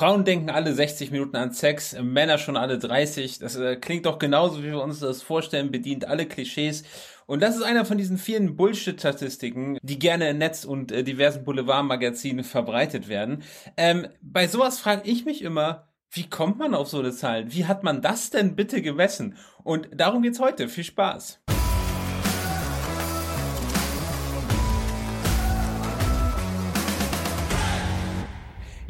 Frauen denken alle 60 Minuten an Sex, Männer schon alle 30. Das äh, klingt doch genauso, wie wir uns das vorstellen, bedient alle Klischees. Und das ist einer von diesen vielen Bullshit-Statistiken, die gerne im Netz und äh, diversen Boulevardmagazinen verbreitet werden. Ähm, bei sowas frage ich mich immer, wie kommt man auf so eine Zahl? Wie hat man das denn bitte gemessen? Und darum geht's heute. Viel Spaß.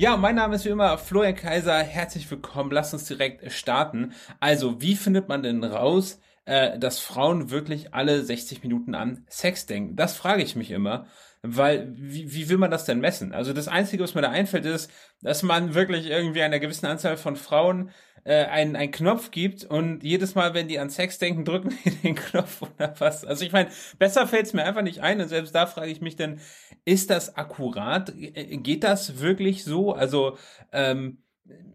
Ja, mein Name ist wie immer Florian Kaiser. Herzlich willkommen. Lass uns direkt starten. Also, wie findet man denn raus, äh, dass Frauen wirklich alle 60 Minuten an Sex denken? Das frage ich mich immer, weil wie, wie will man das denn messen? Also das Einzige, was mir da einfällt, ist, dass man wirklich irgendwie einer gewissen Anzahl von Frauen äh, einen, einen Knopf gibt und jedes Mal, wenn die an Sex denken, drücken die den Knopf oder was. Also ich meine, besser fällt es mir einfach nicht ein und selbst da frage ich mich dann, ist das akkurat? Äh, geht das wirklich so? Also ähm,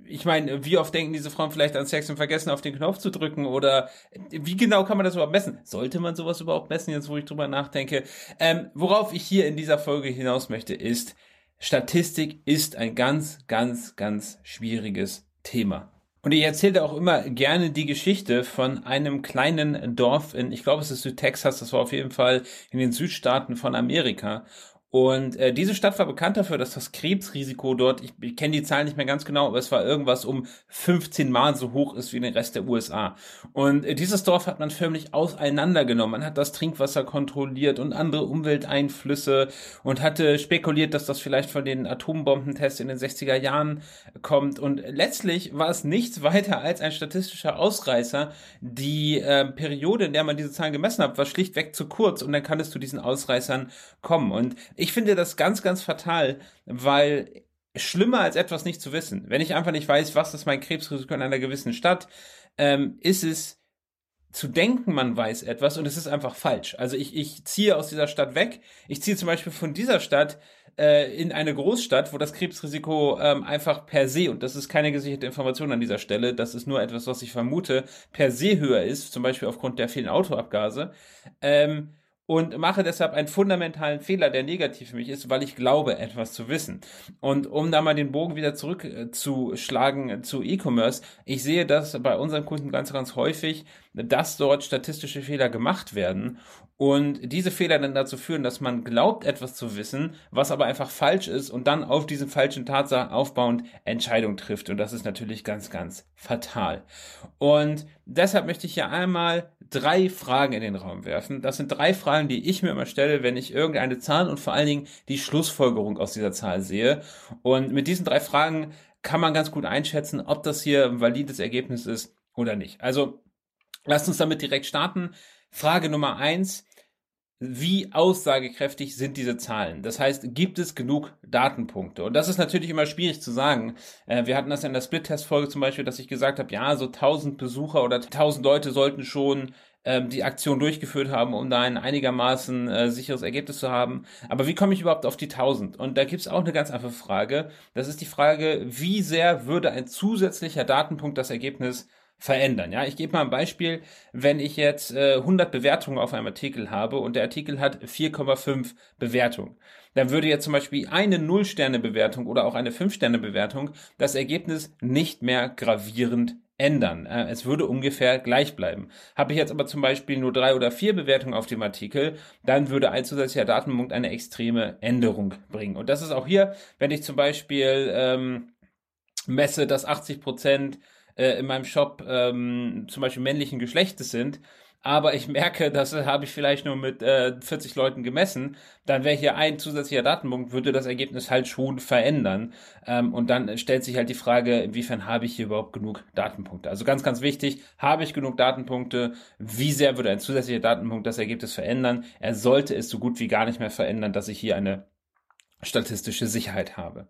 ich meine, wie oft denken diese Frauen vielleicht an Sex und vergessen auf den Knopf zu drücken oder wie genau kann man das überhaupt messen? Sollte man sowas überhaupt messen, jetzt wo ich drüber nachdenke? Ähm, worauf ich hier in dieser Folge hinaus möchte, ist, Statistik ist ein ganz, ganz, ganz schwieriges Thema. Und ich erzähle auch immer gerne die Geschichte von einem kleinen Dorf in, ich glaube es ist Südtexas, das war auf jeden Fall in den Südstaaten von Amerika. Und äh, diese Stadt war bekannt dafür, dass das Krebsrisiko dort, ich, ich kenne die Zahlen nicht mehr ganz genau, aber es war irgendwas um 15 Mal so hoch ist wie in den Rest der USA. Und äh, dieses Dorf hat man förmlich auseinandergenommen. Man hat das Trinkwasser kontrolliert und andere Umwelteinflüsse und hatte spekuliert, dass das vielleicht von den Atombombentests in den 60er Jahren kommt. Und letztlich war es nichts weiter als ein statistischer Ausreißer. Die äh, Periode, in der man diese Zahlen gemessen hat, war schlichtweg zu kurz und dann kann es zu diesen Ausreißern kommen. Und finde das ganz, ganz fatal, weil schlimmer als etwas nicht zu wissen. Wenn ich einfach nicht weiß, was ist mein Krebsrisiko in einer gewissen Stadt, ähm, ist es zu denken, man weiß etwas und es ist einfach falsch. Also ich, ich ziehe aus dieser Stadt weg. Ich ziehe zum Beispiel von dieser Stadt äh, in eine Großstadt, wo das Krebsrisiko ähm, einfach per se, und das ist keine gesicherte Information an dieser Stelle, das ist nur etwas, was ich vermute, per se höher ist, zum Beispiel aufgrund der vielen Autoabgase. Ähm, und mache deshalb einen fundamentalen Fehler, der negativ für mich ist, weil ich glaube, etwas zu wissen. Und um da mal den Bogen wieder zurückzuschlagen äh, zu E-Commerce, ich sehe das bei unseren Kunden ganz, ganz häufig, dass dort statistische Fehler gemacht werden und diese Fehler dann dazu führen, dass man glaubt, etwas zu wissen, was aber einfach falsch ist und dann auf diesen falschen Tatsachen aufbauend Entscheidungen trifft. Und das ist natürlich ganz, ganz fatal. Und deshalb möchte ich hier einmal drei Fragen in den Raum werfen. Das sind drei Fragen, die ich mir immer stelle, wenn ich irgendeine Zahl und vor allen Dingen die Schlussfolgerung aus dieser Zahl sehe. Und mit diesen drei Fragen kann man ganz gut einschätzen, ob das hier ein valides Ergebnis ist oder nicht. Also lasst uns damit direkt starten. Frage Nummer eins. Wie aussagekräftig sind diese Zahlen? Das heißt, gibt es genug Datenpunkte? Und das ist natürlich immer schwierig zu sagen. Äh, wir hatten das in der Split-Test-Folge zum Beispiel, dass ich gesagt habe, ja, so 1000 Besucher oder 1000 Leute sollten schon ähm, die Aktion durchgeführt haben, um da ein einigermaßen äh, sicheres Ergebnis zu haben. Aber wie komme ich überhaupt auf die 1000? Und da gibt es auch eine ganz einfache Frage. Das ist die Frage, wie sehr würde ein zusätzlicher Datenpunkt das Ergebnis verändern. Ja, ich gebe mal ein Beispiel, wenn ich jetzt äh, 100 Bewertungen auf einem Artikel habe und der Artikel hat 4,5 Bewertungen, dann würde jetzt zum Beispiel eine Null-Sterne-Bewertung oder auch eine Fünf-Sterne-Bewertung das Ergebnis nicht mehr gravierend ändern. Äh, es würde ungefähr gleich bleiben. Habe ich jetzt aber zum Beispiel nur drei oder vier Bewertungen auf dem Artikel, dann würde ein zusätzlicher Datenpunkt eine extreme Änderung bringen. Und das ist auch hier, wenn ich zum Beispiel ähm, messe, dass 80 Prozent äh, in meinem Shop ähm, zum Beispiel männlichen Geschlechtes sind, aber ich merke, das habe ich vielleicht nur mit äh, 40 Leuten gemessen, dann wäre hier ein zusätzlicher Datenpunkt, würde das Ergebnis halt schon verändern. Ähm, und dann stellt sich halt die Frage, inwiefern habe ich hier überhaupt genug Datenpunkte? Also ganz, ganz wichtig, habe ich genug Datenpunkte? Wie sehr würde ein zusätzlicher Datenpunkt das Ergebnis verändern? Er sollte es so gut wie gar nicht mehr verändern, dass ich hier eine statistische Sicherheit habe.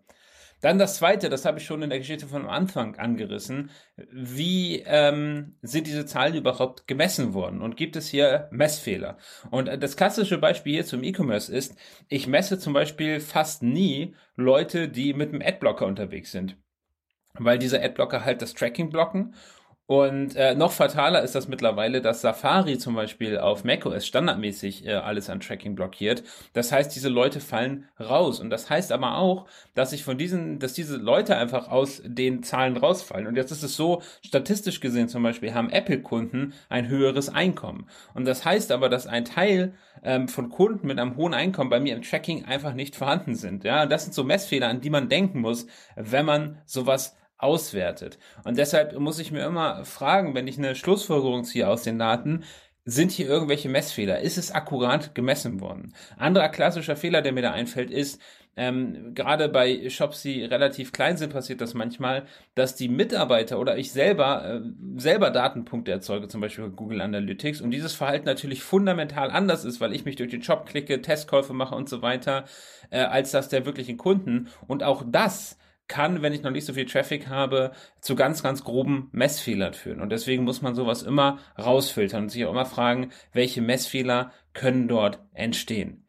Dann das Zweite, das habe ich schon in der Geschichte von Anfang angerissen. Wie ähm, sind diese Zahlen überhaupt gemessen worden? Und gibt es hier Messfehler? Und das klassische Beispiel hier zum E-Commerce ist, ich messe zum Beispiel fast nie Leute, die mit einem Adblocker unterwegs sind. Weil diese Adblocker halt das Tracking blocken Und äh, noch fataler ist das mittlerweile, dass Safari zum Beispiel auf macOS standardmäßig äh, alles an Tracking blockiert. Das heißt, diese Leute fallen raus. Und das heißt aber auch, dass ich von diesen, dass diese Leute einfach aus den Zahlen rausfallen. Und jetzt ist es so, statistisch gesehen zum Beispiel haben Apple-Kunden ein höheres Einkommen. Und das heißt aber, dass ein Teil ähm, von Kunden mit einem hohen Einkommen bei mir im Tracking einfach nicht vorhanden sind. Ja, das sind so Messfehler, an die man denken muss, wenn man sowas auswertet. Und deshalb muss ich mir immer fragen, wenn ich eine Schlussfolgerung ziehe aus den Daten, sind hier irgendwelche Messfehler? Ist es akkurat gemessen worden? Anderer klassischer Fehler, der mir da einfällt, ist, ähm, gerade bei Shops, die relativ klein sind, passiert das manchmal, dass die Mitarbeiter oder ich selber äh, selber Datenpunkte erzeuge, zum Beispiel Google Analytics, und dieses Verhalten natürlich fundamental anders ist, weil ich mich durch den Shop klicke, Testkäufe mache und so weiter, äh, als das der wirklichen Kunden. Und auch das kann, wenn ich noch nicht so viel Traffic habe, zu ganz, ganz groben Messfehlern führen. Und deswegen muss man sowas immer rausfiltern und sich auch immer fragen, welche Messfehler können dort entstehen.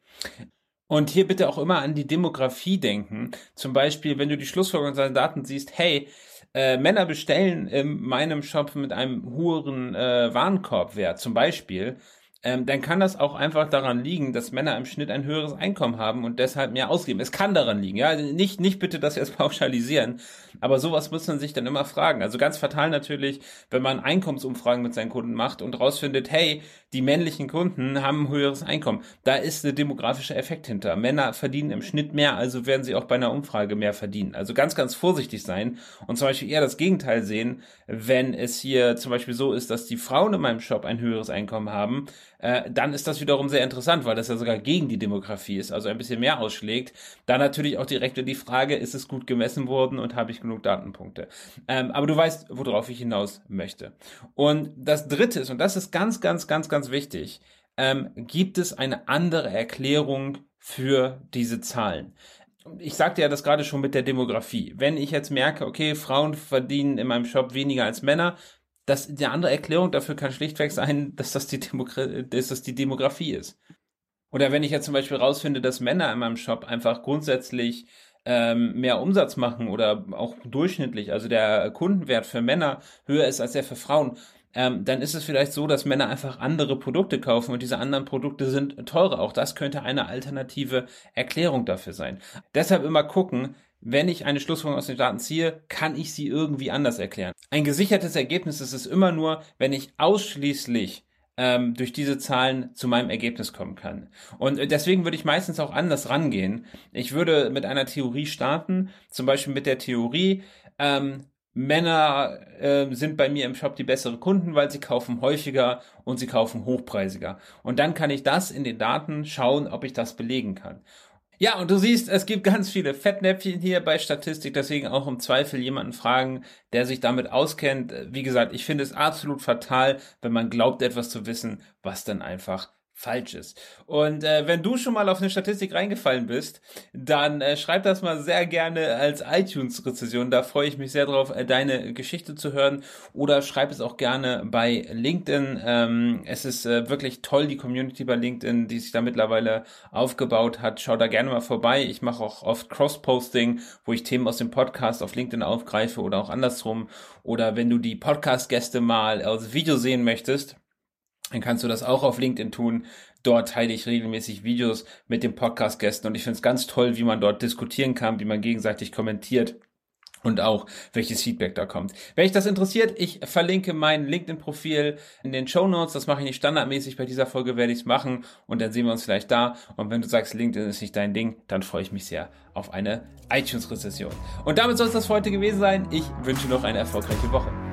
Und hier bitte auch immer an die Demografie denken. Zum Beispiel, wenn du die Schlussfolgerung seiner Daten siehst, hey, äh, Männer bestellen in meinem Shop mit einem hohen äh, Warenkorbwert, zum Beispiel, ähm, dann kann das auch einfach daran liegen, dass Männer im Schnitt ein höheres Einkommen haben und deshalb mehr ausgeben. Es kann daran liegen, ja. Nicht, nicht bitte das jetzt pauschalisieren, aber sowas muss man sich dann immer fragen. Also ganz fatal natürlich, wenn man Einkommensumfragen mit seinen Kunden macht und rausfindet, hey, die männlichen Kunden haben ein höheres Einkommen. Da ist der demografische Effekt hinter. Männer verdienen im Schnitt mehr, also werden sie auch bei einer Umfrage mehr verdienen. Also ganz, ganz vorsichtig sein und zum Beispiel eher das Gegenteil sehen, wenn es hier zum Beispiel so ist, dass die Frauen in meinem Shop ein höheres Einkommen haben, äh, dann ist das wiederum sehr interessant, weil das ja sogar gegen die Demografie ist, also ein bisschen mehr ausschlägt. Dann natürlich auch direkt die Frage, ist es gut gemessen worden und habe ich genug Datenpunkte? Ähm, aber du weißt, worauf ich hinaus möchte. Und das Dritte ist, und das ist ganz, ganz, ganz, ganz wichtig, ähm, gibt es eine andere Erklärung für diese Zahlen? ich sagte ja das gerade schon mit der Demografie. Wenn ich jetzt merke, okay, Frauen verdienen in meinem Shop weniger als Männer, das, die andere Erklärung dafür kann schlichtweg sein, dass das die, dass das die Demografie ist. Oder wenn ich jetzt zum Beispiel rausfinde, dass Männer in meinem Shop einfach grundsätzlich ähm, mehr Umsatz machen oder auch durchschnittlich, also der Kundenwert für Männer höher ist als der für Frauen, ähm, dann ist es vielleicht so, dass Männer einfach andere Produkte kaufen und diese anderen Produkte sind teurer. Auch das könnte eine alternative Erklärung dafür sein. Deshalb immer gucken, wenn ich eine Schlussfolgerung aus den Daten ziehe, kann ich sie irgendwie anders erklären. Ein gesichertes Ergebnis ist es immer nur, wenn ich ausschließlich ähm, durch diese Zahlen zu meinem Ergebnis kommen kann. Und deswegen würde ich meistens auch anders rangehen. Ich würde mit einer Theorie starten, zum Beispiel mit der Theorie, ähm, Männer äh, sind bei mir im Shop die besseren Kunden, weil sie kaufen häufiger und sie kaufen hochpreisiger. Und dann kann ich das in den Daten schauen, ob ich das belegen kann. Ja, und du siehst, es gibt ganz viele Fettnäpfchen hier bei Statistik, deswegen auch im Zweifel jemanden fragen, der sich damit auskennt. Wie gesagt, ich finde es absolut fatal, wenn man glaubt, etwas zu wissen, was dann einfach falsch ist. Und äh, wenn du schon mal auf eine Statistik reingefallen bist, dann äh, schreib das mal sehr gerne als iTunes-Rezession. Da freue ich mich sehr drauf, äh, deine Geschichte zu hören. Oder schreib es auch gerne bei LinkedIn. Ähm, es ist äh, wirklich toll, die Community bei LinkedIn, die sich da mittlerweile aufgebaut hat. Schau da gerne mal vorbei. Ich mache auch oft Cross-Posting, wo ich Themen aus dem Podcast auf LinkedIn aufgreife oder auch andersrum. Oder wenn du die Podcast-Gäste mal als Video sehen möchtest, dann kannst du das auch auf LinkedIn tun. Dort teile ich regelmäßig Videos mit den Podcast-Gästen und ich finde es ganz toll, wie man dort diskutieren kann, wie man gegenseitig kommentiert und auch welches Feedback da kommt. Wenn euch das interessiert, ich verlinke mein LinkedIn-Profil in den Show Notes. Das mache ich nicht standardmäßig. Bei dieser Folge werde ich es machen und dann sehen wir uns vielleicht da. Und wenn du sagst, LinkedIn ist nicht dein Ding, dann freue ich mich sehr auf eine iTunes-Rezession. Und damit soll es das für heute gewesen sein. Ich wünsche noch eine erfolgreiche Woche.